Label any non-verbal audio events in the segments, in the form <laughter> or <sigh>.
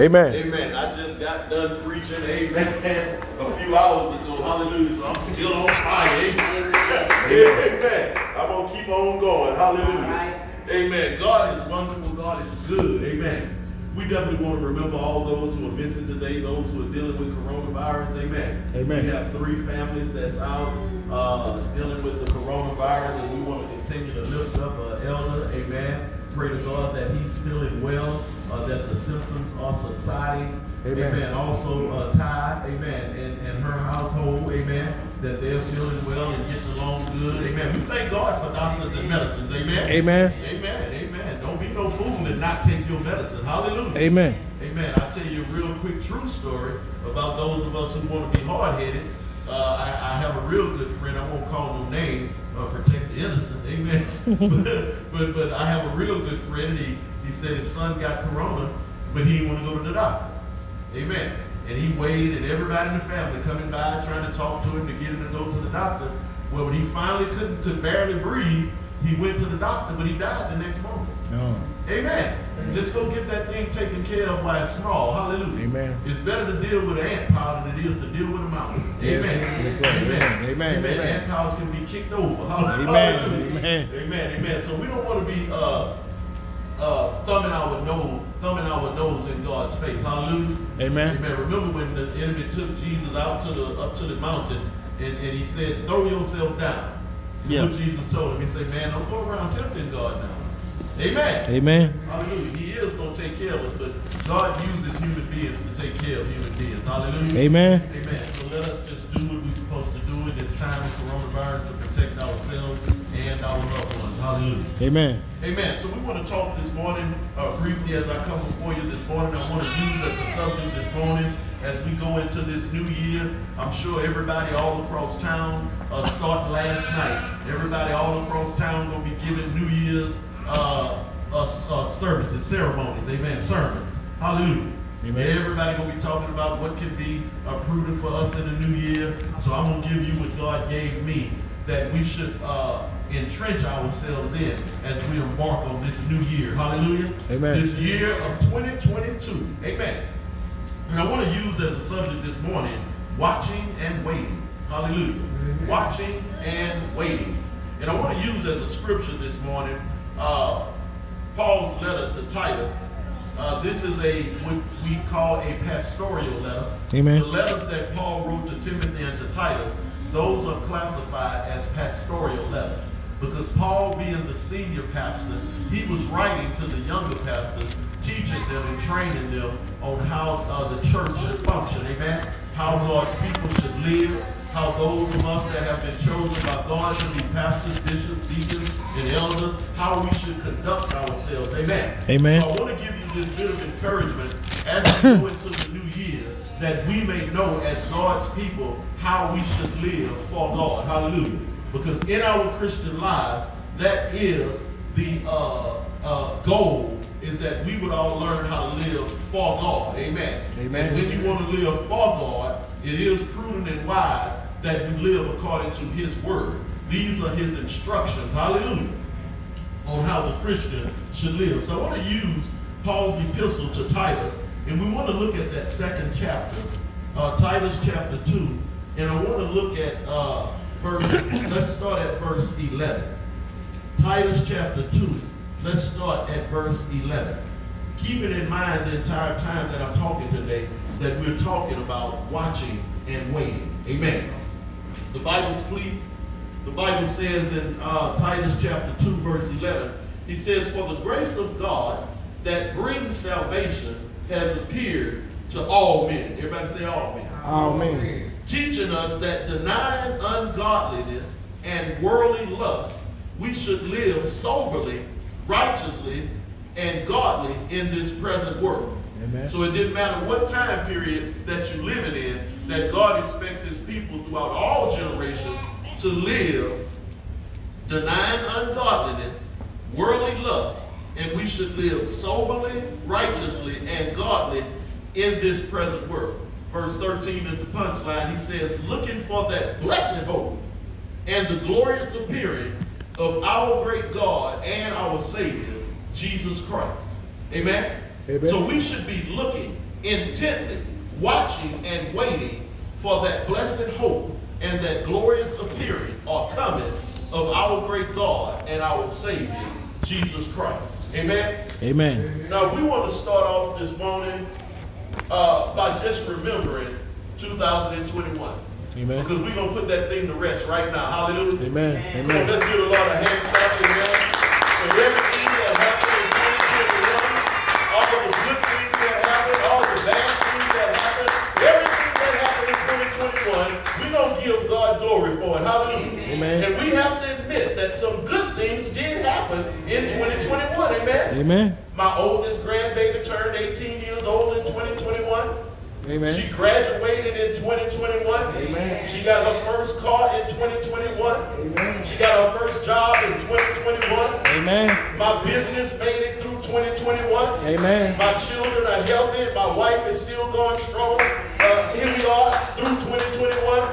Amen. Amen. I just got done preaching, amen, <laughs> a few hours ago. Hallelujah. So I'm still on fire. Amen. Amen. I'm going to keep on going. Hallelujah. Amen. God is wonderful. God is good. Amen. We definitely want to remember all those who are missing today, those who are dealing with coronavirus. Amen. Amen. We have three families that's out uh, dealing with the coronavirus, and we want to continue to lift up an elder. Amen. Pray to God that he's feeling well, uh, that the symptoms are subsiding. Amen. amen. Also, uh, Ty, amen, and, and her household, amen, that they're feeling well and getting along good. Amen. We thank God for doctors and medicines. Amen. Amen. Amen. Amen. Don't be no fool and not take your medicine. Hallelujah. Amen. Amen. I'll tell you a real quick true story about those of us who want to be hard-headed. Uh, I, I have a real good friend. I won't call no names. Uh, protect the innocent. Amen. <laughs> but, but but I have a real good friend. And he he said his son got corona, but he didn't want to go to the doctor. Amen. And he waited, and everybody in the family coming by trying to talk to him to get him to go to the doctor. Well, when he finally couldn't, could barely breathe, he went to the doctor, but he died the next moment. Oh. Amen. Just go get that thing taken care of while it's small. Hallelujah. Amen. It's better to deal with an ant pile than it is to deal with a mountain. Yes, Amen. yes, sir. Amen. Amen. Amen. Ant piles can be kicked over. Hallelujah. Amen. Amen. Amen. Amen. So we don't want to be uh, uh, thumbing our nose, thumbing our nose in God's face. Hallelujah. Amen. Amen. Remember when the enemy took Jesus out to the up to the mountain and, and he said, throw yourself down. Yeah. What Jesus told him. He said, man, don't go around tempting God now. Amen. Amen. Hallelujah. He is going to take care of us, but God uses human beings to take care of human beings. Hallelujah. Amen. Amen. So let us just do what we're supposed to do in this time of coronavirus to protect ourselves and our loved ones. Hallelujah. Amen. Amen. So we want to talk this morning uh, briefly as I come before you this morning. I want to use as a subject this morning as we go into this new year. I'm sure everybody all across town uh, starting last night. Everybody all across town going to be giving New Year's uh, uh, uh, services, ceremonies, amen, sermons. Hallelujah. Amen. Everybody gonna be talking about what can be uh, prudent for us in the new year. So I'm gonna give you what God gave me that we should uh, entrench ourselves in as we embark on this new year. Hallelujah. Amen. This year of 2022. Amen. And I want to use as a subject this morning watching and waiting. Hallelujah. Watching and waiting. And I want to use as a scripture this morning uh, Paul's letter to Titus. Uh, this is a what we call a pastoral letter. Amen. The letters that Paul wrote to Timothy and to Titus, those are classified as pastoral letters. Because Paul, being the senior pastor, he was writing to the younger pastors, teaching them and training them on how uh, the church should function. Amen. How God's people should live. How those of us that have been chosen by God to be pastors, bishops, deacons, and elders, how we should conduct ourselves. Amen. Amen. So I want to give you this bit of encouragement as we go into the new year that we may know as God's people how we should live for God. Hallelujah. Because in our Christian lives, that is the uh, uh, goal is that we would all learn how to live for God. Amen. Amen. And when you want to live for God, it is prudent and wise that you live according to His word. These are His instructions. Hallelujah on how the Christian should live. So I want to use Paul's epistle to Titus, and we want to look at that second chapter, uh, Titus chapter 2, and I want to look at uh, verse, let's start at verse 11. Titus chapter 2, let's start at verse 11. Keeping in mind the entire time that I'm talking today, that we're talking about watching and waiting. Amen. The Bible speaks the Bible says in uh, Titus chapter 2, verse 11, he says, For the grace of God that brings salvation has appeared to all men. Everybody say all men. Amen. Teaching us that denying ungodliness and worldly lust, we should live soberly, righteously, and godly in this present world. Amen. So it didn't matter what time period that you're living in, that God expects his people throughout all generations to live denying ungodliness, worldly lust, and we should live soberly, righteously, and godly in this present world. Verse 13 is the punchline. He says, looking for that blessed hope and the glorious appearing of our great God and our Savior, Jesus Christ. Amen. Amen. So we should be looking intently, watching and waiting for that blessed hope and that glorious appearing or coming of our great God and our Savior, Jesus Christ. Amen. Amen. Now we want to start off this morning uh, by just remembering 2021. Amen. Because we're going to put that thing to rest right now. Hallelujah. Amen. Amen. let's give a lot of hand clapping, man. 21, we're going to give God glory for it. Hallelujah. Amen. And we have to admit that some good things did happen in 2021. Amen. Amen. My oldest grandbaby turned 18 years old in 2021. Amen. She graduated in 2021. Amen. She got her first car in 2021. Amen. She got her first job in 2021. Amen. My business made it through 2021. Amen. My children are healthy. My wife is still going strong. Uh, here we are through 2021.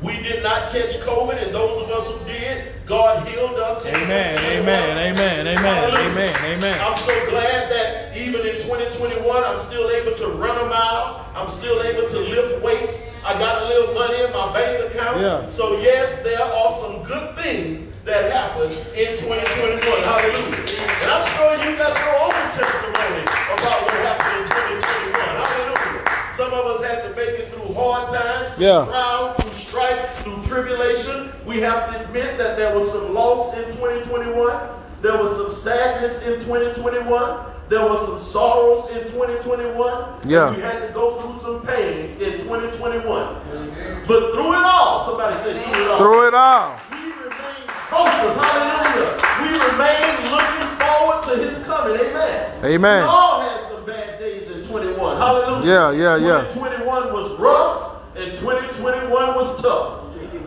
We did not catch COVID, and those of us who did, God healed us. Amen. Amen. Amen. Amen. Amen. Amen. I'm so glad that even in 2021, I'm still able to run a mile. I'm still able to lift weights. I got a little money in my bank account. Yeah. So yes, there are some good things that happened in 2021. Hallelujah. And I'm sure you got your own testimony about what happened in 2021. Some of us had to make it through hard times, through Yeah. trials, through strife, through tribulation. We have to admit that there was some loss in 2021. There was some sadness in 2021. There was some sorrows in 2021. Yeah. We had to go through some pains in 2021. But through it all, somebody said through it all. Through it all. We remain focused. Hallelujah. We remain looking forward to his coming. Amen. Amen all had some bad days in 21. Hallelujah. Yeah, yeah, yeah. 2021 was rough and 2021 was tough.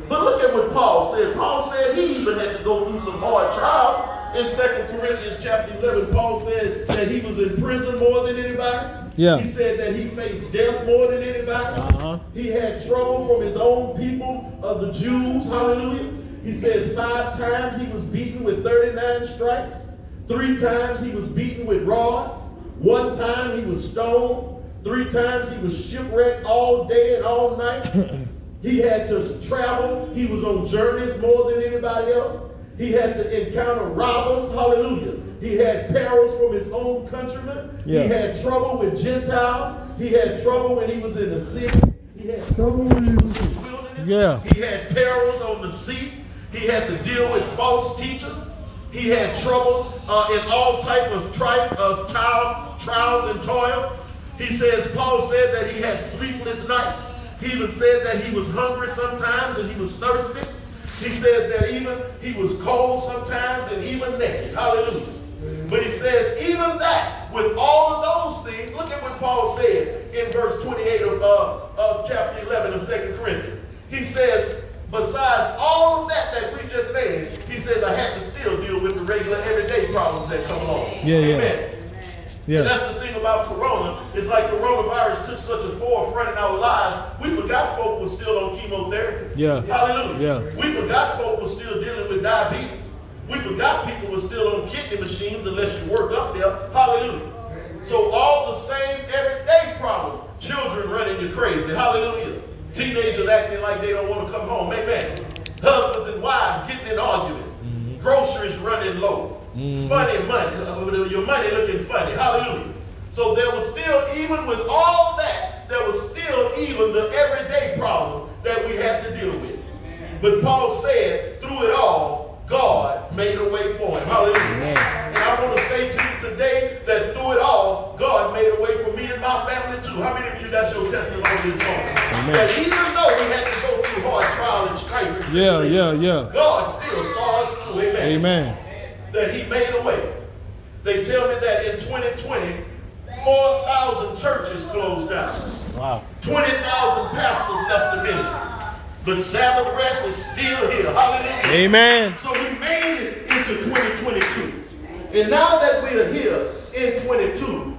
But look at what Paul said. Paul said he even had to go through some hard trials. In 2 Corinthians chapter 11, Paul said that he was in prison more than anybody. Yeah. He said that he faced death more than anybody. Uh-huh. He had trouble from his own people of the Jews. Hallelujah. He says five times he was beaten with 39 stripes. Three times he was beaten with rods. One time he was stoned. Three times he was shipwrecked all day and all night. <laughs> He had to travel. He was on journeys more than anybody else. He had to encounter robbers. Hallelujah. He had perils from his own countrymen. Yeah. He had trouble with Gentiles. He had trouble when he was in the city. He had trouble when he was in the wilderness. Yeah. He had perils on the sea. He had to deal with false teachers. He had troubles uh, in all type of tri- uh, trial, trials and toils. He says, Paul said that he had sleepless nights. He even said that he was hungry sometimes and he was thirsty. He says that even he was cold sometimes and even naked. Hallelujah. But he says, even that, with all of those things, look at what Paul said in verse 28 of, uh, of chapter 11 of 2 Corinthians. He says, besides all of that that we just named, he says, I had to still deal with the regular everyday problems that come along. Yeah, yeah. Amen. And Yeah. that's the thing about Corona. It's like coronavirus took such a forefront in our lives. We forgot folk was still on chemotherapy. Yeah. Hallelujah. Yeah. We forgot folk was still dealing with diabetes. We forgot people were still on kidney machines unless you work up there. Hallelujah. So all the same everyday problems. Children running you crazy. Hallelujah. Teenagers acting like they don't want to come home. Amen. Husbands and wives getting in arguments. Groceries running low. Funny money. uh, Your money looking funny. Hallelujah. So there was still, even with all that, there was still even the everyday problems that we had to deal with. But Paul said, through it all, God made a way for him. Hallelujah. Amen. And I want to say to you today that through it all, God made a way for me and my family too. How many of you that's your testimony this morning? That even though we had to go through hard trial and strife Yeah, yeah, yeah. God still saw us through. Amen. Amen. That he made a way. They tell me that in 2020, 4,000 churches closed down. Wow. 20,000 pastors left the ministry. But Sabbath rest is still here. Hallelujah. Amen. So we made it into 2022. And now that we are here in 22,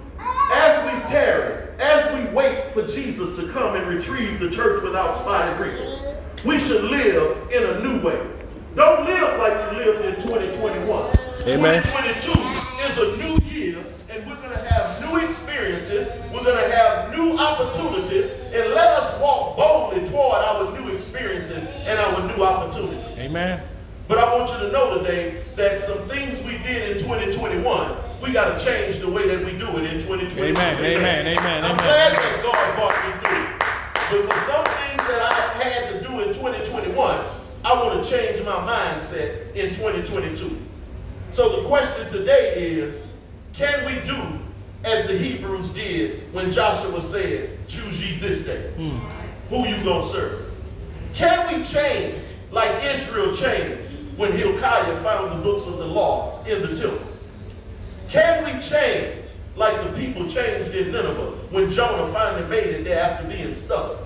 as we tarry, as we wait for Jesus to come and retrieve the church without spot and wrinkle, we should live in a new way. Don't live like you lived in 2021. Amen. 2022 is a new year, and we're going to have new opportunities and let us walk boldly toward our new experiences and our new opportunities. Amen. But I want you to know today that some things we did in 2021, we got to change the way that we do it in 2022. Amen, amen, amen, I'm amen. glad that God brought me through. But for some things that I had to do in 2021, I want to change my mindset in 2022. So the question today is, can we do as the Hebrews did when Joshua said, choose ye this day? Hmm. Who you gonna serve? Can we change like Israel changed when Hilkiah found the books of the law in the temple? Can we change like the people changed in Nineveh when Jonah finally made it there after being stuck?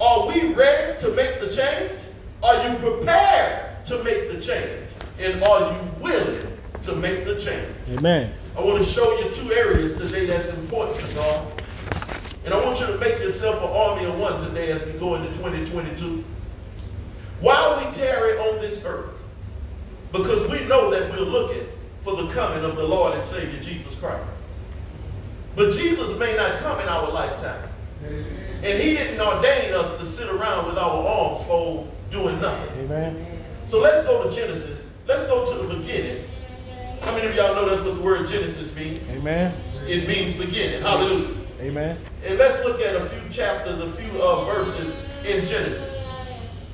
Are we ready to make the change? Are you prepared to make the change? And are you willing to make the change? Amen. I want to show you two areas today that's important to God. And I want you to make yourself an army of one today as we go into 2022. While we tarry on this earth, because we know that we're looking for the coming of the Lord and Savior Jesus Christ. But Jesus may not come in our lifetime. And he didn't ordain us to sit around with our arms folded doing nothing. Amen. So let's go to Genesis. Let's go to the beginning. How many of y'all know that's what the word Genesis means? Amen. It means beginning. Hallelujah. Amen. And let's look at a few chapters, a few uh, verses in Genesis.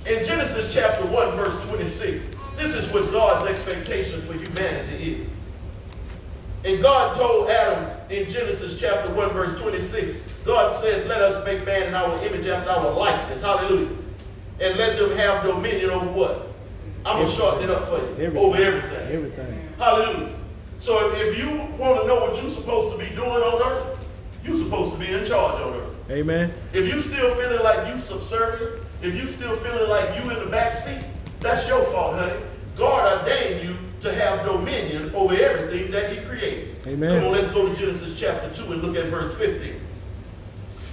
In Genesis chapter 1, verse 26, this is what God's expectation for humanity is. And God told Adam in Genesis chapter 1, verse 26, God said, Let us make man in our image after our likeness. Hallelujah. And let them have dominion over what? I'm going to shorten it up for you. Everything. Over everything. Everything. Hallelujah. So if, you want to know what you're supposed to be doing on earth, you're supposed to be in charge on earth. Amen. If you still feeling like you subservient, if you still feeling like you in the back seat, that's your fault, honey. God ordained you to have dominion over everything that he created. Amen. Come on, let's go to Genesis chapter 2 and look at verse 15.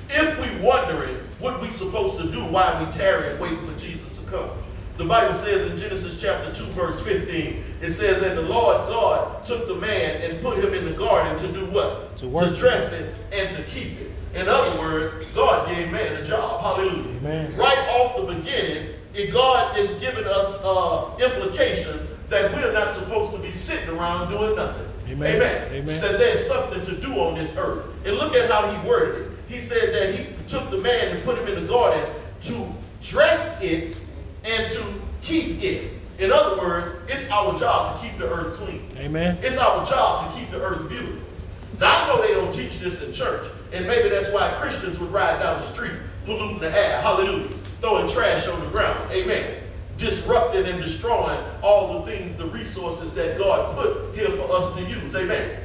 If we wondering what we supposed to do why we tarry and wait for Jesus to come. The Bible says in Genesis chapter 2, verse 15, it says, And the Lord God took the man and put him in the garden to do what? To work. dress it and to keep it. In other words, God gave man a job. Hallelujah. Amen. Right off the beginning, God is giving us uh, implication that we're not supposed to be sitting around doing nothing. Amen. Amen. Amen. That there's something to do on this earth. And look at how he worded it. He said that he took the man and put him in the garden to dress it and to keep it. In other words, it's our job to keep the earth clean. Amen. It's our job to keep the earth beautiful. Now, I know they don't teach this in church, and maybe that's why Christians would ride down the street polluting the air, hallelujah, throwing trash on the ground, amen, disrupting and destroying all the things, the resources that God put here for us to use, amen.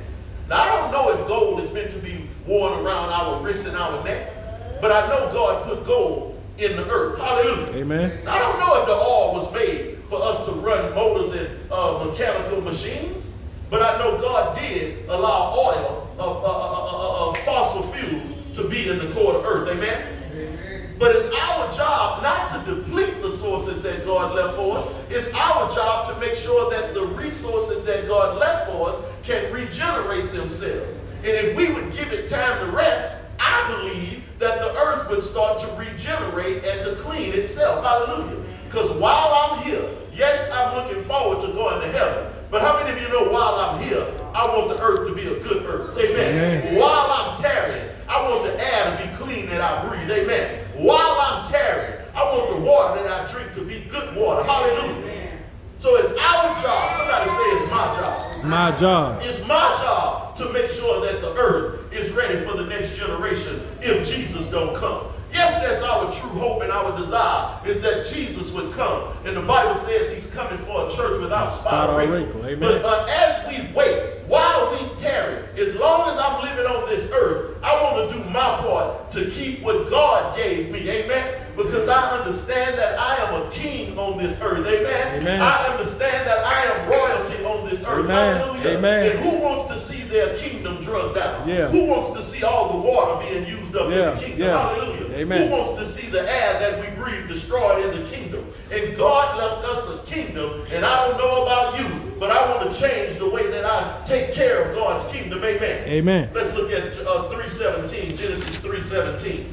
Now, I don't know if gold is meant to be worn around our wrists and our neck, but I know God put gold in the earth, hallelujah. Amen. Now, I don't know if the oil was made for us to run motors and uh, mechanical machines, but I know God did allow oil of, uh, uh, uh, of fossil fuels to be in the core of the earth. Amen? But it's our job not to deplete the sources that God left for us. It's our job to make sure that the resources that God left for us can regenerate themselves. And if we would give it time to rest, I believe that the earth would start to regenerate and to clean itself. Hallelujah. Because while I'm here, yes, I'm looking forward to going to heaven. But how many of you know while I'm here, I want the earth to be a good earth? Amen. Amen. While I'm tarrying, I want the air to be clean that I breathe. Amen. While I'm tarrying, I want the water that I drink to be good water. Hallelujah. So it's our job. Somebody say it's my job. It's my job. It's my job to make sure that the earth is ready for the next generation if Jesus don't come. Yes, that's our true hope and our desire is that Jesus would come. And the Bible says he's coming for a church without spot or wrinkle. Amen. But uh, as we wait, while we tarry, as long as I'm living on this earth, I want to do my part to keep what God gave me. Amen. Because I understand that I am a king on this earth. Amen. Amen. I understand that I am royalty on this earth. Amen. Hallelujah. Amen. And who wants to see their kingdom drugged out? Yeah. Who wants to see all the water being used up Yeah, in the kingdom? yeah. Hallelujah. Amen. Who wants to see the air that we breathe destroyed in the kingdom? And God left us a kingdom, and I don't know about you, but I want to change the way that I take care of God's kingdom. Amen. Amen. Let's look at uh, 317, Genesis 3:17.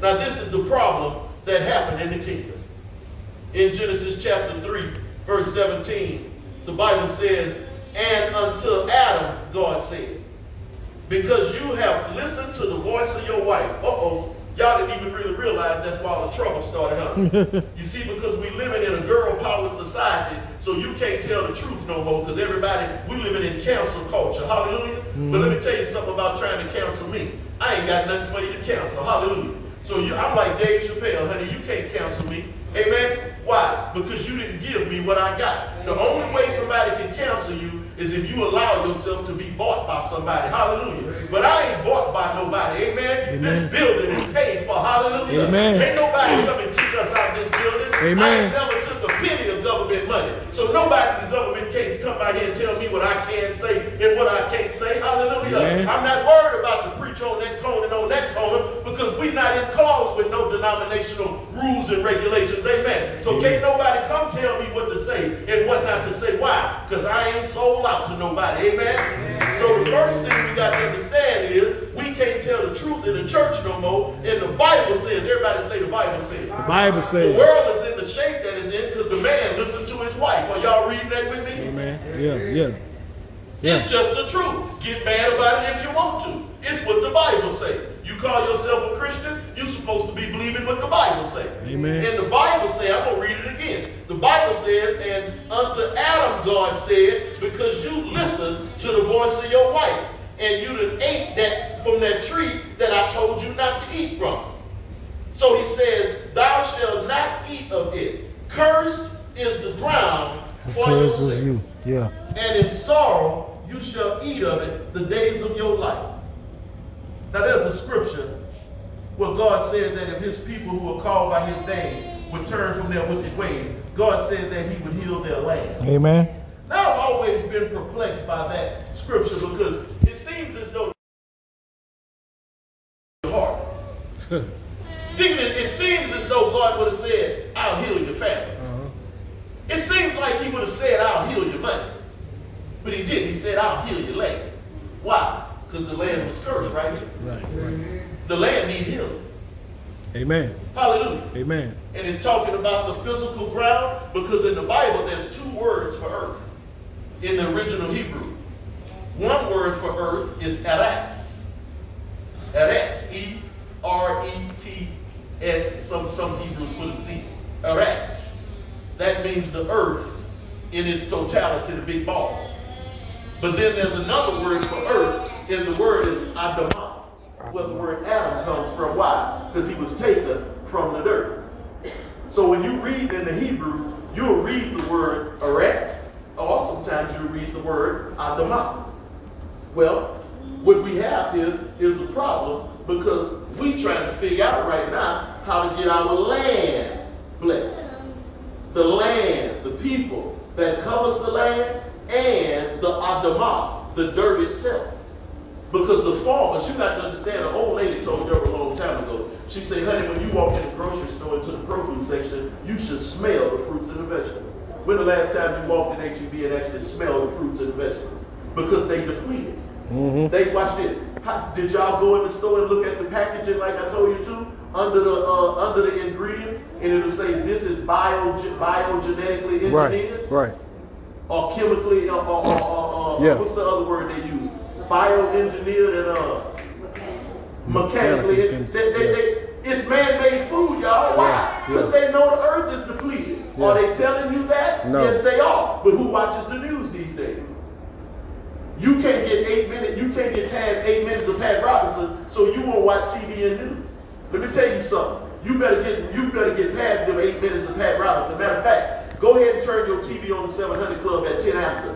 Now this is the problem that happened in the kingdom. In Genesis chapter 3, verse 17, the Bible says, And unto Adam God said, Because you have listened to the voice of your wife. Uh-oh. Y'all didn't even really realize that's why all the trouble started, huh? <laughs> you see, because we living in a girl-powered society, so you can't tell the truth no more, because everybody, we living in cancel culture. Hallelujah. Mm-hmm. But let me tell you something about trying to cancel me. I ain't got nothing for you to cancel. Hallelujah. So you, I'm like Dave Chappelle, honey, you can't cancel me. Amen. Why? Because you didn't give me what I got. The only way somebody can cancel you is if you allow yourself to be bought by somebody. Hallelujah. But I ain't bought by nobody. Amen. Amen. This building is paid for. Hallelujah. Amen. Ain't nobody come and kick us out of this building. Amen. I never took a penny of government money. So nobody in the government can't come by here and tell me what I can say and what I can't say. Hallelujah. Amen. I'm not worried about the preach on that cone and on that corner because we're not in clause with no denominational rules and regulations. Amen. So Amen. can't nobody come tell me what to say and what not to say. Why? Because I ain't sold out to nobody. Amen? Amen? So the first thing we got to understand is we can't tell the truth in the church no more. And the Bible says, everybody say the Bible says. The Bible says. The world is in the shape that it's in because the man listened to his wife. Are y'all reading that with me? Amen. Yeah, yeah. Yeah. It's just the truth. Get mad about it if you want to. It's what the Bible says. You call yourself a Christian, you're supposed to be believing what the Bible says. Amen. And the Bible says, I'm going to read it again. The Bible says, and unto Adam God said, because you listened to the voice of your wife, and you done ate that from that tree that I told you not to eat from. So he says, thou shalt not eat of it. Cursed is the ground for your sake. you. Yeah. And in sorrow you shall eat of it the days of your life. Now there's a scripture where God said that if his people who are called by his name would turn from their wicked ways, God said that he would heal their land. Amen. Now I've always been perplexed by that scripture because it seems as though heart. <laughs> Thinking it, it seems as though God would have said, I'll heal your family. It seems like he would have said, I'll heal your money. But he didn't. He said, I'll heal your land. Why? because the land was cursed, right? Right, right. Mm-hmm. The land need healing. Amen. Hallelujah. Amen. And it's talking about the physical ground because in the Bible there's two words for earth in the original Hebrew. One word for earth is eretz. Eretz. E R E T S. Some some Hebrews put a Z. Eretz. That means the earth in its totality, the big ball. But then there's another word for earth and the word is Adamah, where the word Adam comes from. Why? Because he was taken from the dirt. So when you read in the Hebrew, you'll read the word Eretz, or sometimes you read the word Adamah. Well, what we have here is a problem because we trying to figure out right now how to get our land blessed. The land, the people that covers the land, and the Adamah, the dirt itself. Because the farmers, you got to understand, an old lady told me a long time ago, she said, honey, when you walk in the grocery store into the produce section, you should smell the fruits and the vegetables. When the last time you walked in HEB and actually smelled the fruits and the vegetables? Because they depleted. Mm-hmm. They watch this. How, did y'all go in the store and look at the packaging like I told you to? Under the uh, under the ingredients, and it'll say this is bio biogenetically engineered, right? Right. Or chemically, or, or, or, or yeah. what's the other word they use? bioengineered and uh, mechanically. It, they, they, they, it's man-made food, y'all. Why? Because yeah, yeah. they know the earth is depleted. Yeah. Are they telling you that? No. Yes, they are. But who watches the news these days? You can't get eight minutes. You can't get past eight minutes of Pat Robertson, so you won't watch CBN News. Let me tell you something. You better get you better get past them eight minutes of Pat Robertson. Matter of fact, go ahead and turn your TV on the 700 Club at 10 after.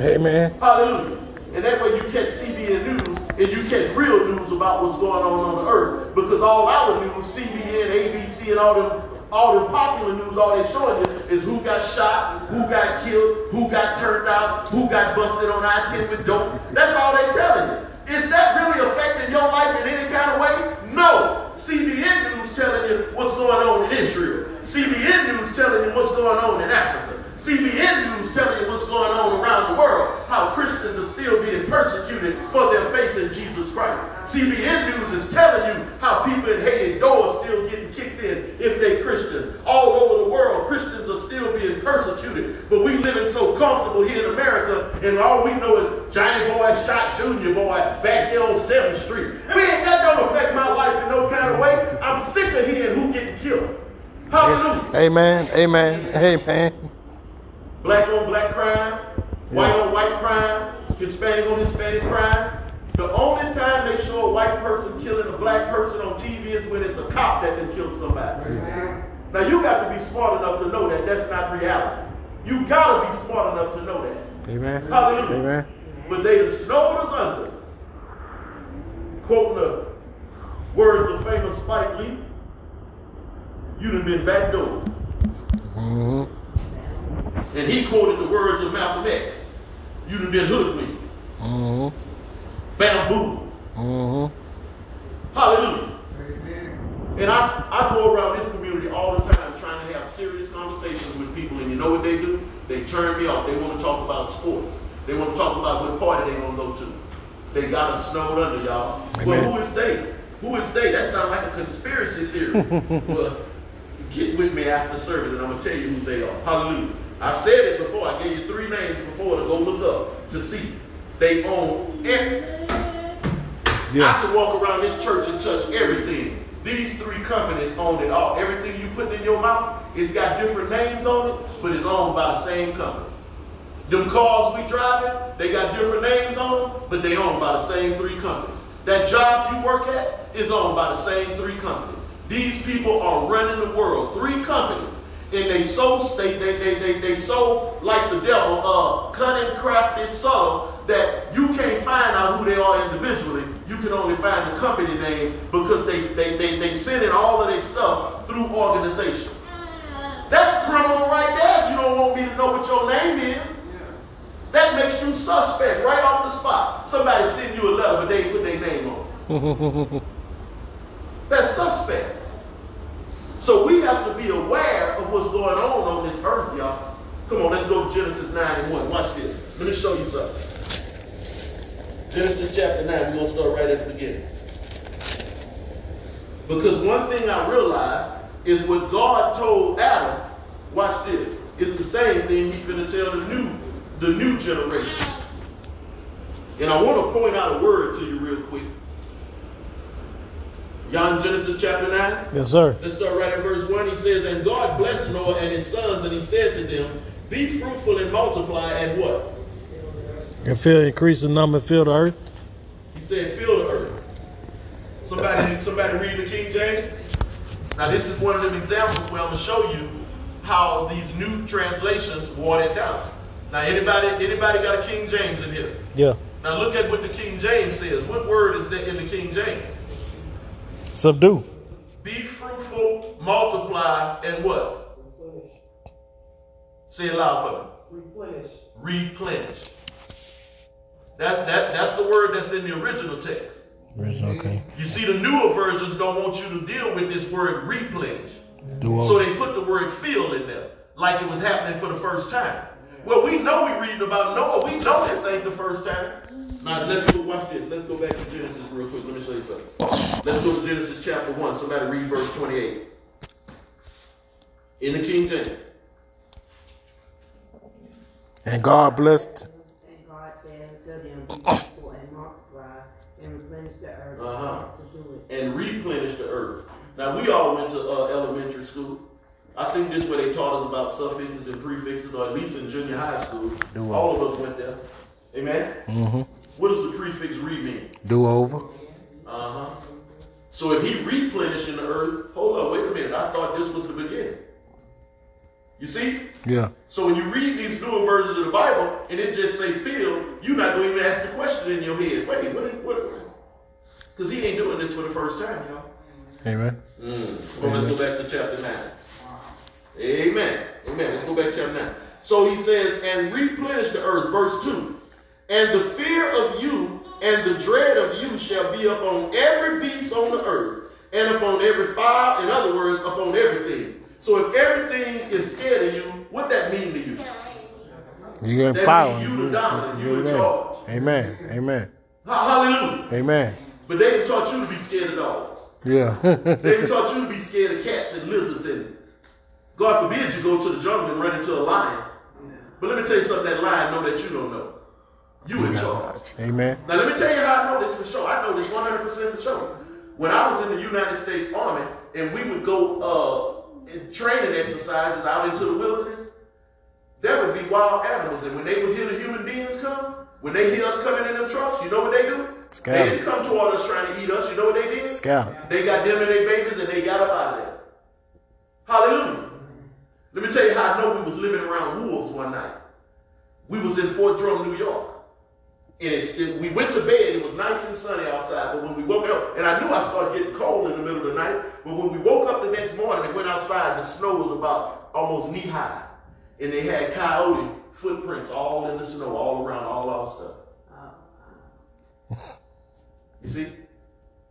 Amen. Hallelujah. And that way you catch CBN News and you catch real news about what's going on on the earth. Because all our news, CBN, ABC, and all them, all the popular news, all they showing you is who got shot, who got killed, who got turned out, who got busted on I-10 with dope. That's all they telling you. Is that really affecting your life in any kind of way? No. CBN News telling you what's going on in Israel. CBN News telling you what's going on in Africa. CBN News telling you what's going on around the world, how Christians are still being persecuted for their faith in Jesus Christ. CBN News is telling you how people in Haiti doors still getting kicked in if they're Christians. All over the world, Christians are still being persecuted. But we living so comfortable here in America, and all we know is Johnny Boy shot Junior Boy back there on 7th Street. We ain't that don't affect my life in no kind of way. I'm sick of hearing who getting killed. Hallelujah. Amen. Amen. Amen. Black on black crime, white on white crime, Hispanic on Hispanic crime. The only time they show a white person killing a black person on TV is when it's a cop that can kill somebody. Now you got to be smart enough to know that that's not reality. You gotta be smart enough to know that. Amen. Hallelujah. Amen. But they have snowed us under. Quoting the words of famous Spike Lee, you done been backdoored. hmm And he quoted the words of Malcolm X. You done been hoodwinked, hmm bamboozled. hmm Hallelujah. And I, I go around this community all the time trying to have serious conversations with people, and you know what they do? They turn me off. They want to talk about sports. They want to talk about what party they want to go to. They got us snowed under, y'all. Well, who is they? Who is they? That sounds like a conspiracy theory. <laughs> well, get with me after service, and I'm going to tell you who they are. Hallelujah. I said it before. I gave you three names before to go look up to see. They own every, I Yeah. could walk around this church and touch everything. These three companies own it all. Everything you put in your mouth, it's got different names on it, but it's owned by the same companies. Them cars we driving, they got different names on them, but they owned by the same three companies. That job you work at is owned by the same three companies. These people are running the world. Three companies. And they so they they they they, they so like the devil, uh, cunning, crafty, subtle, that you can't find out who they are individually. You can only find the company name because they they they, they send in all of their stuff through organizations. That's criminal right there. if You don't want me to know what your name is. That makes you suspect right off the spot. Somebody send you a letter, but they put their name on it. <laughs> That's suspect. So we have to be aware of what's going on on this earth, y'all. Come on, let's go to Genesis 9 and 1. Watch this. Let me show you something. Genesis chapter 9, we're going to start right at the beginning. Because one thing I realized is what God told Adam, watch this, it's the same thing he's going to tell the new, the new generation. And I want to point out a word to you real quick. Y'all in Genesis chapter 9? Yes, sir. Let's start right at verse 1. He says, And God blessed Noah and his sons, and he said to them, Be fruitful and multiply, and what? And fill increase the number, fill the earth. He said, Fill the earth. Somebody, somebody read the King James? Now, this is one of them examples where I'm going to show you how these new translations water it down. Now, anybody, anybody got a King James in here? Yeah. Now, look at what the King James says. What word is that in the King James? Subdue. Be fruitful, multiply, and what? Say it loud for me. Replenish. Replenish. That, that, that's the word that's in the original text. Okay. You see, the newer versions don't want you to deal with this word replenish. Do So they put the word fill in there, like it was happening for the first time. Well, we know we reading about Noah. We know this ain't the first time. Now let's go watch this. Let's go back to Genesis real quick. Let me show you something. Let's go to Genesis chapter 1. Somebody read verse 28. In the King James. And God blessed. And God said unto them, <coughs> Be fruitful and multiply, and replenish the earth, Uh-huh. to do it. and replenish the earth. Now we all went to uh, elementary school. I think this is where they taught us about suffixes and prefixes, or at least in junior high school. Do All of us went there. Amen. Mm-hmm. What does the prefix re mean? Do over. Uh huh. So if he replenishing the earth, hold up, wait a minute. I thought this was the beginning. You see? Yeah. So when you read these newer versions of the Bible and it just say fill, you're not going to even ask the question in your head. Wait, what? What? Because he ain't doing this for the first time, y'all. Amen. Mm. Well, let's go back to chapter 9. Amen. Amen. Let's go back to chapter 9. So he says, and replenish the earth, verse 2. And the fear of you and the dread of you shall be upon every beast on the earth, and upon every fowl, in other words, upon everything. So if everything is scared of you, what that mean to you? You got That power. you the dominant, you in Amen. charge. Amen. Amen. Hallelujah. Amen. But they taught you to be scared of dogs. Yeah. <laughs> They taught you to be scared of cats and lizards and God forbid you go to the jungle and run into a lion. But let me tell you something that lion know that you don't know. You in charge. Amen. Now let me tell you how I know this for sure. I know this 100% for sure. When I was in the United States Army and we would go uh, in training exercises out into the wilderness, there would be wild animals. And when they would hear the human beings come, when they hear us coming in them trucks, you know what they do? Scatter. They didn't come toward us trying to eat us. You know what they did? Scatter. They got them and their babies and they got up out of there. Hallelujah. Let me tell you how I know we was living around wolves one night. We was in Fort Drum, New York. And it's, it, we went to bed, it was nice and sunny outside, but when we woke up, and I knew I started getting cold in the middle of the night, but when we woke up the next morning and went outside, the snow was about almost knee high. And they had coyote footprints all in the snow, all around all our stuff. You see?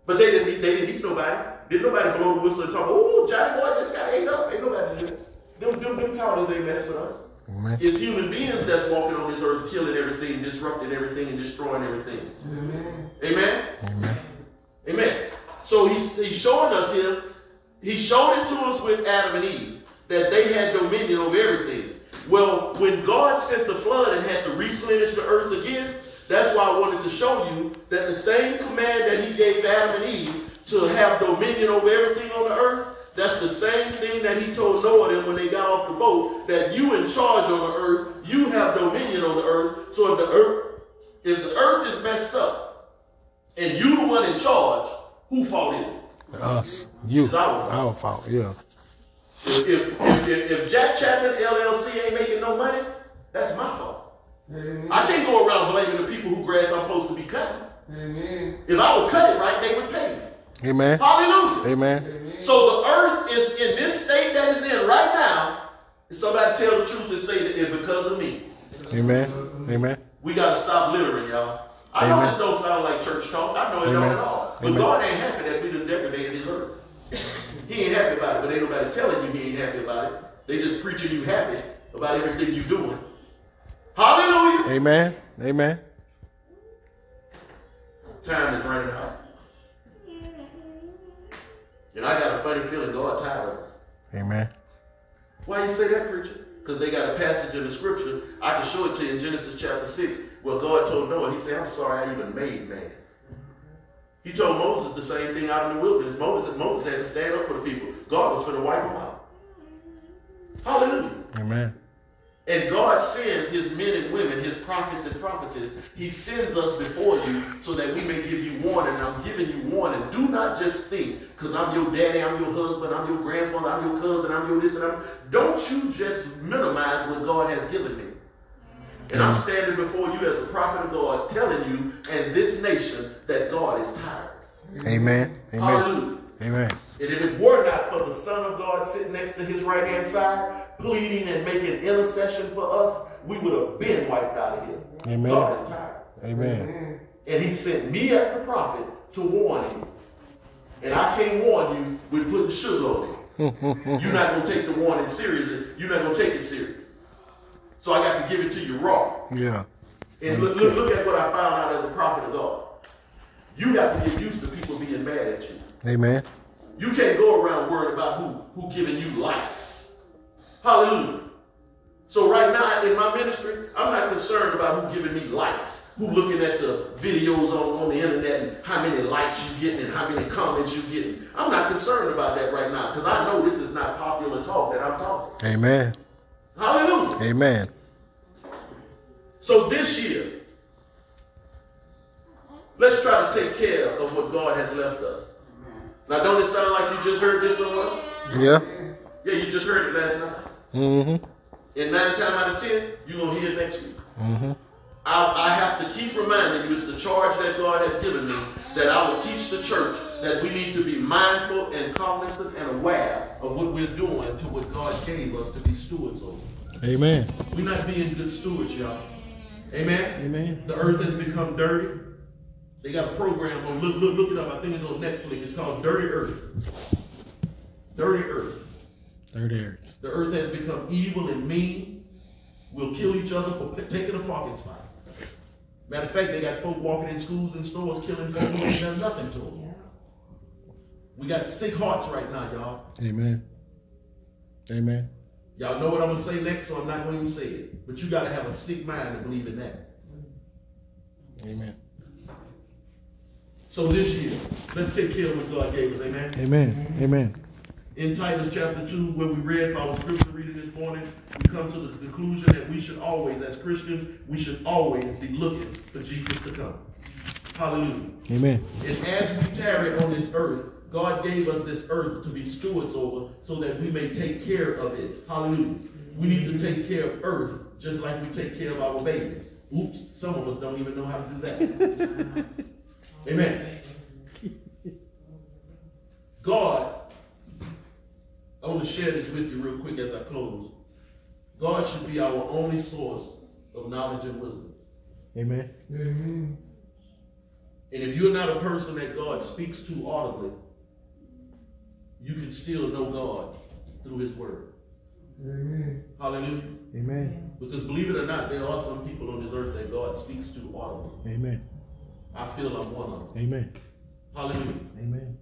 But they didn't they didn't eat nobody. Didn't nobody blow the whistle and talk, oh, Johnny boy just got ate up. Ain't nobody did it. Them, them, them cowards ain't mess with us. Amen. It's human beings that's walking on this earth, killing everything, disrupting everything, and destroying everything. Amen? Amen. Amen. So he's, he's showing us here, he showed it to us with Adam and Eve, that they had dominion over everything. Well, when God sent the flood and had to replenish the earth again, that's why I wanted to show you that the same command that he gave Adam and Eve to have dominion over everything on the earth, that's the same thing that he told Noah them when they got off the boat, that you in charge on the earth, you have dominion on the earth. So if the earth, if the earth is messed up, and you the one in charge, who fault is it? Us. You. It's our fault. Our fault. Yeah. If, if, if, if Jack Chapman LLC ain't making no money, that's my fault. I can't go around blaming the people who grass I'm supposed to be cutting. Amen. If I would cut it right, they would pay me. Amen. Hallelujah. Amen. So the earth is in this state that it's in right now. And somebody tell the truth and say that it's because of me. Amen. Amen. We got to stop littering, y'all. I know Amen. this don't sound like church talk. I know it don't at all. But Amen. God ain't happy that we just degradated his earth. He ain't happy about it, but ain't nobody telling you he ain't happy about it. They just preaching you happy about everything you doing. Hallelujah. Amen. Amen. Time is running out. And I got a funny feeling God tired of us. Amen. Why you say that, preacher? Because they got a passage in the scripture. I can show it to you in Genesis chapter 6, where God told Noah, He said, I'm sorry I even made man. He told Moses the same thing out in the wilderness. Moses, Moses had to stand up for the people. God was going to wipe them out. Hallelujah. Amen. And God sends his men and women, his prophets and prophetess. He sends us before you so that we may give you warning. I'm giving you warning. Do not just think, because I'm your daddy, I'm your husband, I'm your grandfather, I'm your cousin, I'm your this and I'm. Don't you just minimize what God has given me. And I'm standing before you as a prophet of God, telling you and this nation that God is tired. Amen. Amen. Hallelujah. Amen. And if it were not for the Son of God sitting next to his right hand side, pleading and making intercession for us, we would have been wiped out of here. Amen. God is tired. Amen. And he sent me as the prophet to warn you. And I can't warn you with putting sugar on it. You're not going to take the warning seriously. You're not going to take it serious. So I got to give it to you raw. Yeah. And look, look, look at what I found out as a prophet of God. You got to get used to people being mad at you. Amen. You can't go around worried about who who giving you likes. Hallelujah. So right now in my ministry, I'm not concerned about who giving me likes, who looking at the videos on, on the internet and how many likes you getting and how many comments you getting. I'm not concerned about that right now because I know this is not popular talk that I'm talking. Amen. Hallelujah. Amen. So this year, let's try to take care of what God has left us. Now, don't it sound like you just heard this somewhere? Yeah. Yeah, you just heard it last night. Mm-hmm. And nine times out of ten, you're going to hear it next week. Mm-hmm. I, I have to keep reminding you, it's the charge that God has given me, that I will teach the church that we need to be mindful and cognizant and aware of what we're doing to what God gave us to be stewards over. Amen. We're not being good stewards, y'all. Amen? Amen. The earth has become dirty. They got a program on, look, look, look it up. I think it's on Netflix. It's called Dirty Earth. Dirty Earth. Third area. The earth has become evil and mean. We'll kill each other for p- taking a parking spot. Matter of fact, they got folk walking in schools and stores killing folk who ain't done nothing to them. We got sick hearts right now, y'all. Amen. Amen. Y'all know what I'm gonna say next, so I'm not going to say it. But you gotta have a sick mind to believe in that. Amen. So this year, let's take care of what God gave us, amen. Amen. Amen. In Titus chapter 2, where we read for our scripture reading this morning, we come to the conclusion that we should always, as Christians, we should always be looking for Jesus to come. Hallelujah. Amen. And as we tarry on this earth, God gave us this earth to be stewards over so that we may take care of it. Hallelujah. We need to take care of earth just like we take care of our babies. Oops, some of us don't even know how to do that. <laughs> Amen. God, I want to share this with you real quick as I close. God should be our only source of knowledge and wisdom. Amen. Amen. And if you're not a person that God speaks to audibly, you can still know God through His Word. Amen. Hallelujah. Amen. Because believe it or not, there are some people on this earth that God speaks to audibly. Amen. I feel I'm one of them. Amen. Hallelujah. Amen.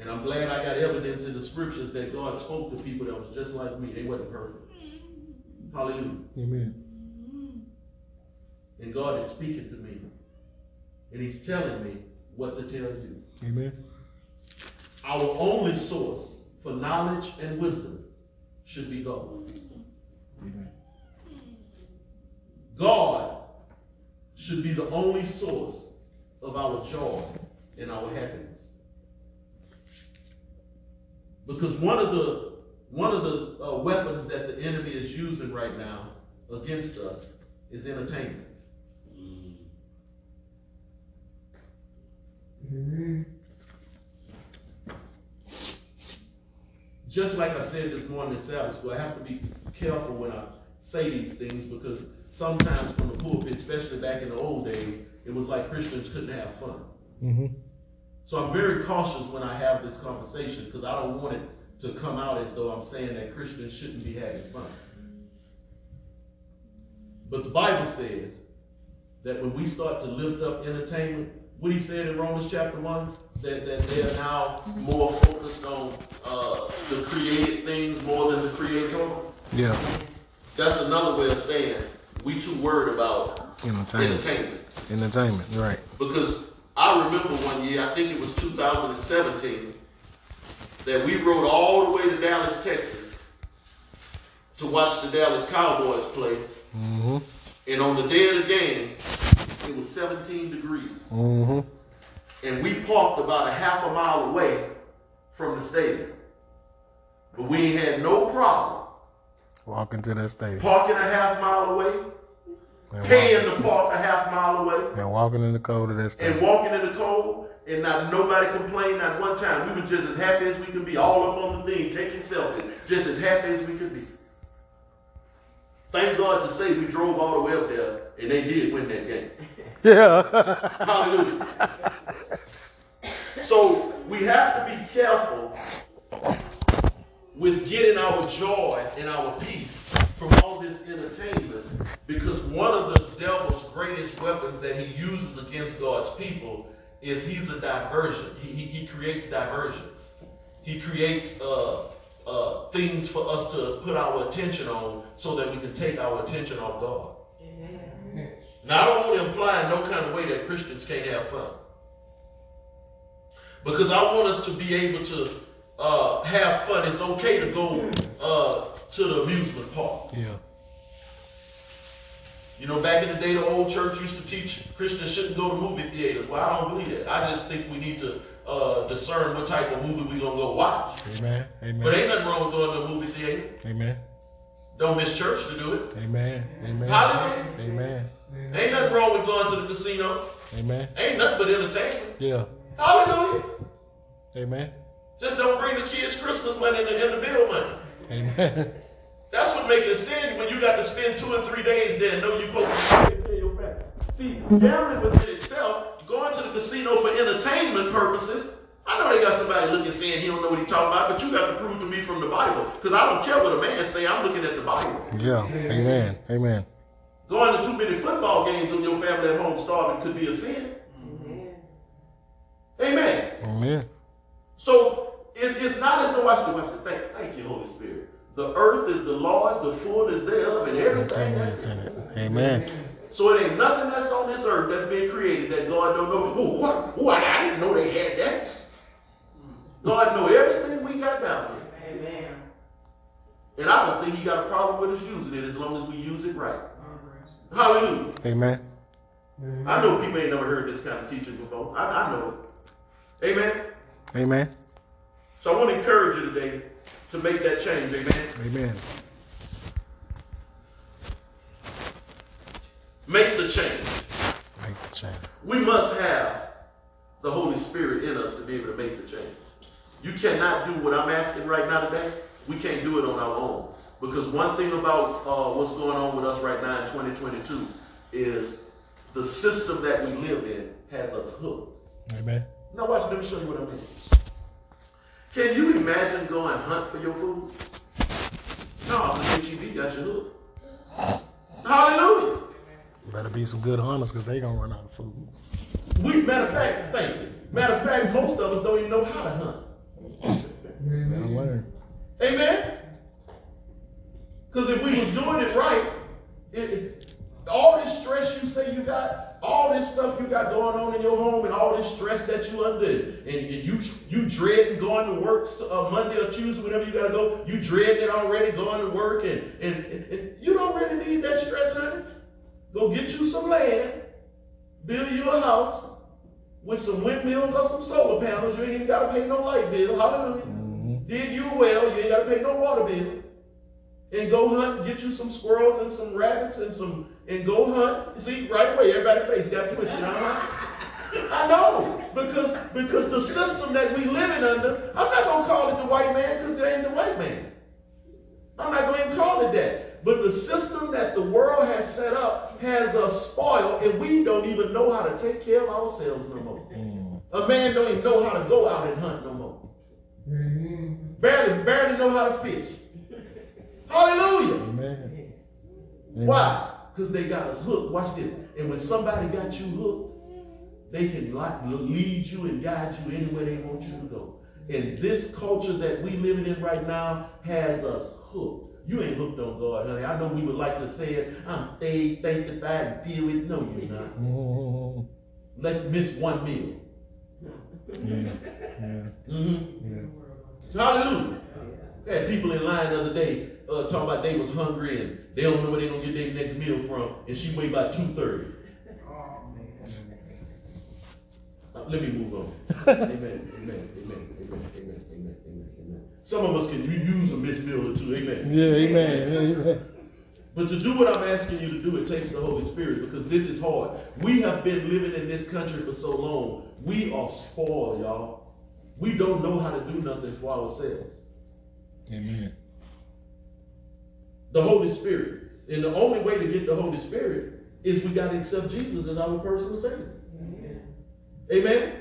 And I'm glad I got evidence in the scriptures that God spoke to people that was just like me. They wasn't perfect. Hallelujah. Amen. And God is speaking to me. And He's telling me what to tell you. Amen. Our only source for knowledge and wisdom should be God. Amen. God should be the only source of our joy and our happiness. Because one of the one of the uh, weapons that the enemy is using right now against us is entertainment. Just like I said this morning in Sabbath school, I have to be careful when I say these things because sometimes from the pulpit, especially back in the old days, it was like Christians couldn't have fun. Mm-hmm. So I'm very cautious when I have this conversation because I don't want it to come out as though I'm saying that Christians shouldn't be having fun. But the Bible says that when we start to lift up entertainment, what he said in Romans chapter 1, that, that they are now more focused on uh, the created things more than the creator. Yeah. That's another way of saying we too worried about Entertainment. entertainment. Entertainment. Right. Because I remember one year, I think it was 2017, that we rode all the way to Dallas, Texas to watch the Dallas Cowboys play. Mm-hmm. And on the day of the game, it was 17 degrees. Mm-hmm. And we parked about a half a mile away from the stadium. But we had no problem Walking to that stadium. parking a half mile away, And, paying walk- to park a half mile away. and walking in the cold of that and walking in the cold and not nobody complained not one time. We were just as happy as we could be, all up on the thing, taking selfies, just as happy as we could be. Thank God to say we drove all the way up there and they did win that game. <laughs> Yeah. Hallelujah. So we have to be careful with getting our joy and our peace from all this entertainment because one of the devil's greatest weapons that he uses against God's people is he's a diversion. He, he, he creates diversions. He creates uh, uh, things for us to put our attention on so that we can take our attention off God. Now, I don't want to imply in no kind of way that Christians can't have fun. Because I want us to be able to uh, have fun. It's okay to go uh, to the amusement park. yeah. You know, back in the day, the old church used to teach Christians shouldn't go to movie theaters. Well, I don't believe that. I just think we need to uh, discern what type of movie we're going to go watch. Amen. Amen. But ain't nothing wrong with going to a movie theater. Amen. Don't miss church to do it. Amen. Amen. Hallelujah. Amen. Ain't nothing wrong with going to the casino. Amen. Ain't nothing but entertainment. Yeah. Hallelujah. Amen. Just don't bring the kids Christmas money and the, and the bill money. Amen. That's what makes it a sin when you got to spend two or three days there and know you're supposed to pay your family. See, gambling within itself, going to the casino for entertainment purposes, I know they got somebody looking saying he don't know what he's talking about, but you got to prove to me from the Bible. Because I don't care what a man say, I'm looking at the Bible. Yeah. Amen. Amen. Going to too many football games when your family at home starving could be a sin. Amen. Amen. Amen. So it's, it's not as though watch this, watch this. Thank, thank you, Holy Spirit. The earth is the Lord's, the fullness thereof, and everything that's in it. Amen. So it ain't nothing that's on this earth that's been created that God don't know. Oh, what? Oh, I, I didn't know they had that. God know everything we got down here. Amen. And I don't think he got a problem with us using it as long as we use it right. Hallelujah. Amen. I know people ain't never heard this kind of teaching before. I, I know it. Amen. Amen. So I want to encourage you today to make that change. Amen. Amen. Make the change. Make the change. We must have the Holy Spirit in us to be able to make the change. You cannot do what I'm asking right now today. We can't do it on our own. Because one thing about uh, what's going on with us right now in 2022 is the system that we live in has us hooked. Amen. Now watch, let me show you what I mean. Can you imagine going hunt for your food? No, the HEB got your hooked. Hallelujah. Better be some good hunters because they gonna run out of food. We, matter of fact, thank you. Matter of fact, most of us don't even know how to hunt. Better learn. Amen? Because if we was doing it right, it, it- all this stress you say you got, all this stuff you got going on in your home, and all this stress that you under, and, and you you dreading going to work uh, Monday or Tuesday, whenever you gotta go, you dreading it already going to work, and, and, and, and you don't really need that stress, honey. Go get you some land, build you a house with some windmills or some solar panels. You ain't even gotta pay no light bill. Hallelujah. Dig you a well, you ain't gotta pay no water bill. And go hunt and get you some squirrels and some rabbits and some and go hunt. See, right away, everybody's face got twisted. I know. Because because the system that we living under, I'm not gonna call it the white man because it ain't the white man. I'm not going to call it that. But the system that the world has set up has us spoiled, and we don't even know how to take care of ourselves no more. A man don't even know how to go out and hunt no more. Barely, barely know how to fish. Hallelujah. Amen. Why? Because they got us hooked. Watch this. And when somebody got you hooked, they can lead you and guide you anywhere they want you to go. And this culture that we living in right now has us hooked. You ain't hooked on God, honey. I know we would like to say it. I'm saved, sanctified, and filled with. No, you're not. <laughs> Let miss one meal. yeah. <laughs> Yeah. Mm-hmm. Yeah. Hallelujah. Had people in line the other day uh, talking about they was hungry and they don't know where they gonna get their next meal from, and she weighed about two thirty. Uh, let me move on. <laughs> amen, amen, amen, amen, amen, amen, amen, amen. Some of us can use a missed meal or two. Amen. Yeah, amen. Amen. But to do what I'm asking you to do, it takes the Holy Spirit because this is hard. We have been living in this country for so long. We are spoiled, y'all. We don't know how to do nothing for ourselves. Amen. The Holy Spirit. And the only way to get the Holy Spirit is we got to accept Jesus as our personal Savior. Amen.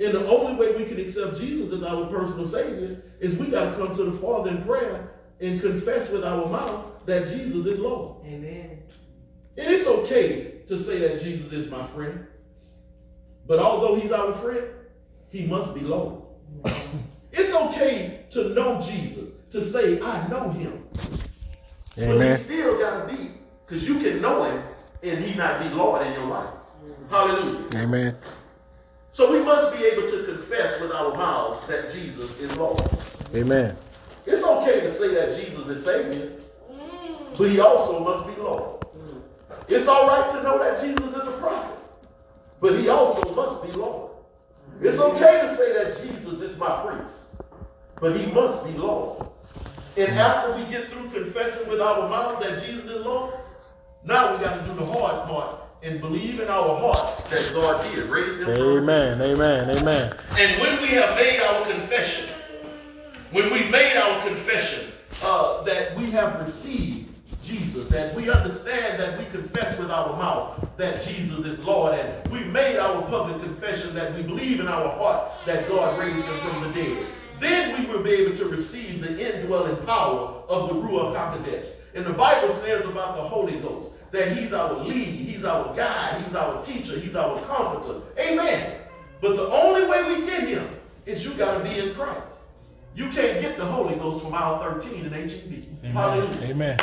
And the only way we can accept Jesus as our personal Savior is we got to come to the Father in prayer and confess with our mouth that Jesus is Lord. Amen. And it's okay to say that Jesus is my friend. But although he's our friend, he must be Lord. It's okay to know Jesus, to say, I know him. But he still got to be, because you can know him and he not be Lord in your life. Hallelujah. Amen. So we must be able to confess with our mouths that Jesus is Lord. Amen. It's okay to say that Jesus is Savior, but he also must be Lord. It's all right to know that Jesus is a prophet, but he also must be Lord. It's okay to say that Jesus is my priest, but he must be Lord. And after we get through confessing with our mouth that Jesus is Lord, now we got to do the hard part and believe in our heart that God did raise him from the dead. Amen. Amen. Amen. and when we have made our confession, when we've made our confession uh, that we have received Jesus, that we understand that we confess with our mouth that Jesus is Lord, and we made our public confession that we believe in our heart that God raised him from the dead, then we will be able to receive the indwelling power of the Ruach HaKodesh. And the Bible says about the Holy Ghost that he's our lead, he's our guide, he's our teacher, he's our comforter. Amen. But the only way we get him is you got to be in Christ. You can't get the Holy Ghost from aisle 13 in HEB. Amen. Hallelujah. Amen.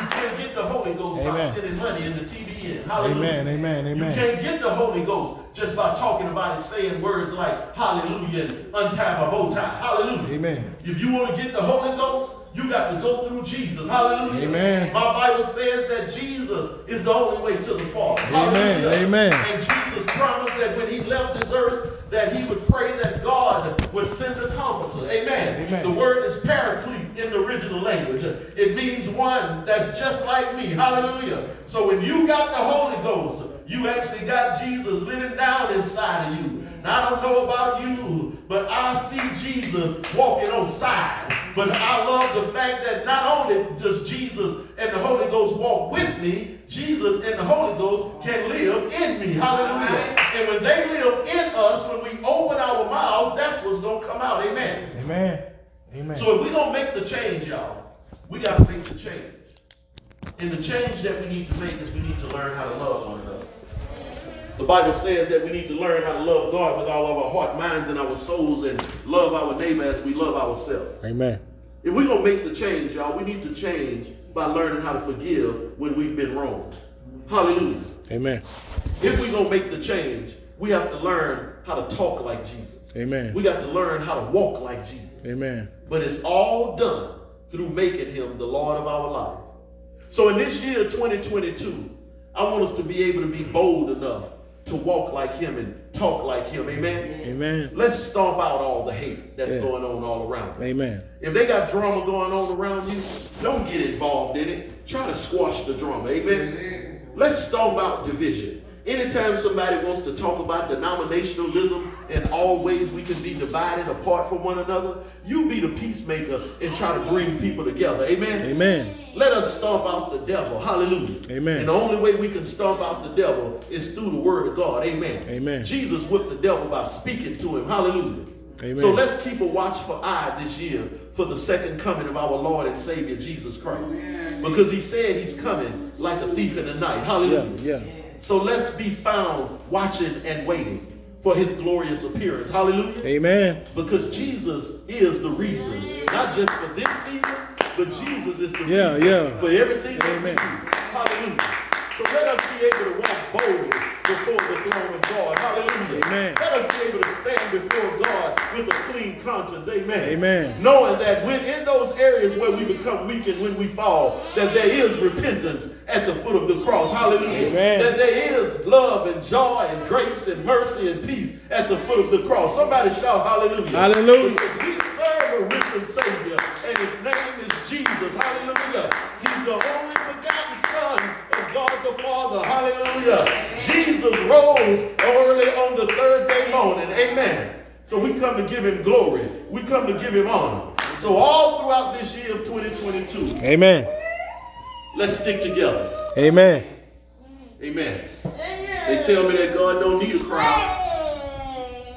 You can't get the Holy Ghost by Amen. sending money in the TBN. Hallelujah. Amen. Amen. Amen. You can't get the Holy Ghost just by talking about it, saying words like hallelujah and untie my bow tie. Hallelujah. Amen. If you want to get the Holy Ghost, you got to go through Jesus. Hallelujah. Amen. My Bible says that Jesus is the only way to the Father. Amen. Hallelujah. Amen. Promised that when he left this earth, that he would pray that God would send a comforter. Amen. Amen. The word is paraclete in the original language. It means one that's just like me. Hallelujah. So when you got the Holy Ghost, you actually got Jesus living down inside of you. Now, I don't know about you, but I see Jesus walking on side. But I love the fact that not only does Jesus and the Holy Ghost walk with me, Jesus and the Holy Ghost can live in me. Hallelujah. And when they live in us, when we open our mouths, that's what's going to come out. Amen. Amen. Amen. So if we're going to make the change, y'all, we got to make the change. And the change that we need to make is we need to learn how to love one another. The Bible says that we need to learn how to love God with all of our heart, minds, and our souls, and love our neighbor as we love ourselves. Amen. If we're going to make the change, y'all, we need to change by learning how to forgive when we've been wrong. Hallelujah. Amen. If we're going to make the change, we have to learn how to talk like Jesus. Amen. We got to learn how to walk like Jesus. Amen. But it's all done through making him the Lord of our life. So in this year 2022, I want us to be able to be bold enough to walk like him and talk like him. Amen. Amen. Let's stomp out all the hate that's Yeah. going on all around us. Amen. If they got drama going on around you, don't get involved in it. Try to squash the drama. Amen. Let's stomp out division. Anytime somebody wants to talk about denominationalism and all ways we can be divided apart from one another, you be the peacemaker and try to bring people together. Amen. Amen. Let us stomp out the devil. Hallelujah. Amen. And the only way we can stomp out the devil is through the word of God. Amen. Amen. Jesus whipped the devil by speaking to him. Hallelujah. Amen. So let's keep a watchful eye this year for the second coming of our Lord and Savior Jesus Christ. Because he said he's coming like a thief in the night. Yeah. Hallelujah. Yeah. So let's be found watching and waiting for his glorious appearance. Hallelujah. Amen. Because Jesus is the reason, not just for this season, but Jesus is the Yeah, reason yeah. for everything that we Amen. do. Hallelujah. So let us be able to walk boldly before the throne of God. Hallelujah. Amen. Let us be able to stand before God with a clean conscience. Amen. Amen. Knowing that when in those areas where we become weak and when we fall, that there is repentance at the foot of the cross. Hallelujah. Amen. That there is love and joy and grace and mercy and peace at the foot of the cross. Somebody shout hallelujah. Hallelujah. Because we serve a risen Savior, and his name is Jesus. Hallelujah. He's the only begotten Son God the Father. Hallelujah. Jesus rose early on the third day morning. Amen. So we come to give him glory. We come to give him honor. So all throughout this year of 2022, Amen. let's stick together. Amen. Amen. They tell me that God don't need a crowd.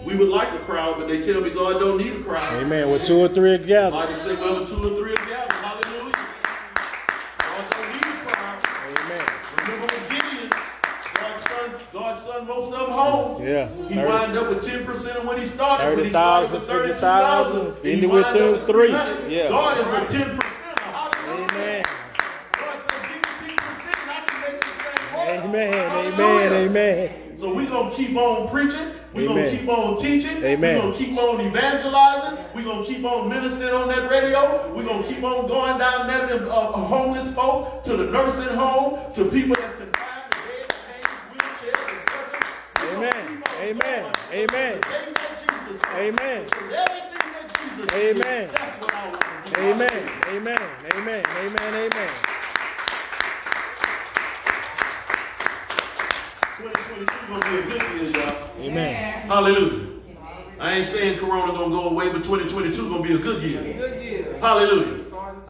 We would like a crowd, but they tell me God don't need a crowd. Amen. With two or three together. Bible say wherever two or three are gathered. Hallelujah. God don't need a crowd. Amen. Remember with Gideon, God's son, God's son most of them home. Yeah. He Thirty- wind up with 10% of when he started. When he started 30,000, with 50,000, 32,000, he ended with wind up them with three. 300. Yeah. God is a 10%. Hallelujah. Amen. God said, give me 10% and I can make this thing work. Amen. Amen. Hallelujah. Amen. So we're going to keep on preaching. We're going to keep on teaching. Amen. We're going to keep on evangelizing. We're going to keep on ministering on that radio. We're going to keep on going down there to uh, homeless folk, to the nursing home, to people that's confined to beds, canes, wheelchairs, and crutches. We're gonna Amen. keep on Amen. going. Amen. Everything that Jesus did. Amen. Everything that Jesus did, Amen. That's what I want to do. Amen. Amen. Amen. Amen. Amen. 2022 going to be a good year, y'all. Amen. Hallelujah. I ain't saying Corona gonna go away, but 2022 gonna be a good year. Good year. Hallelujah.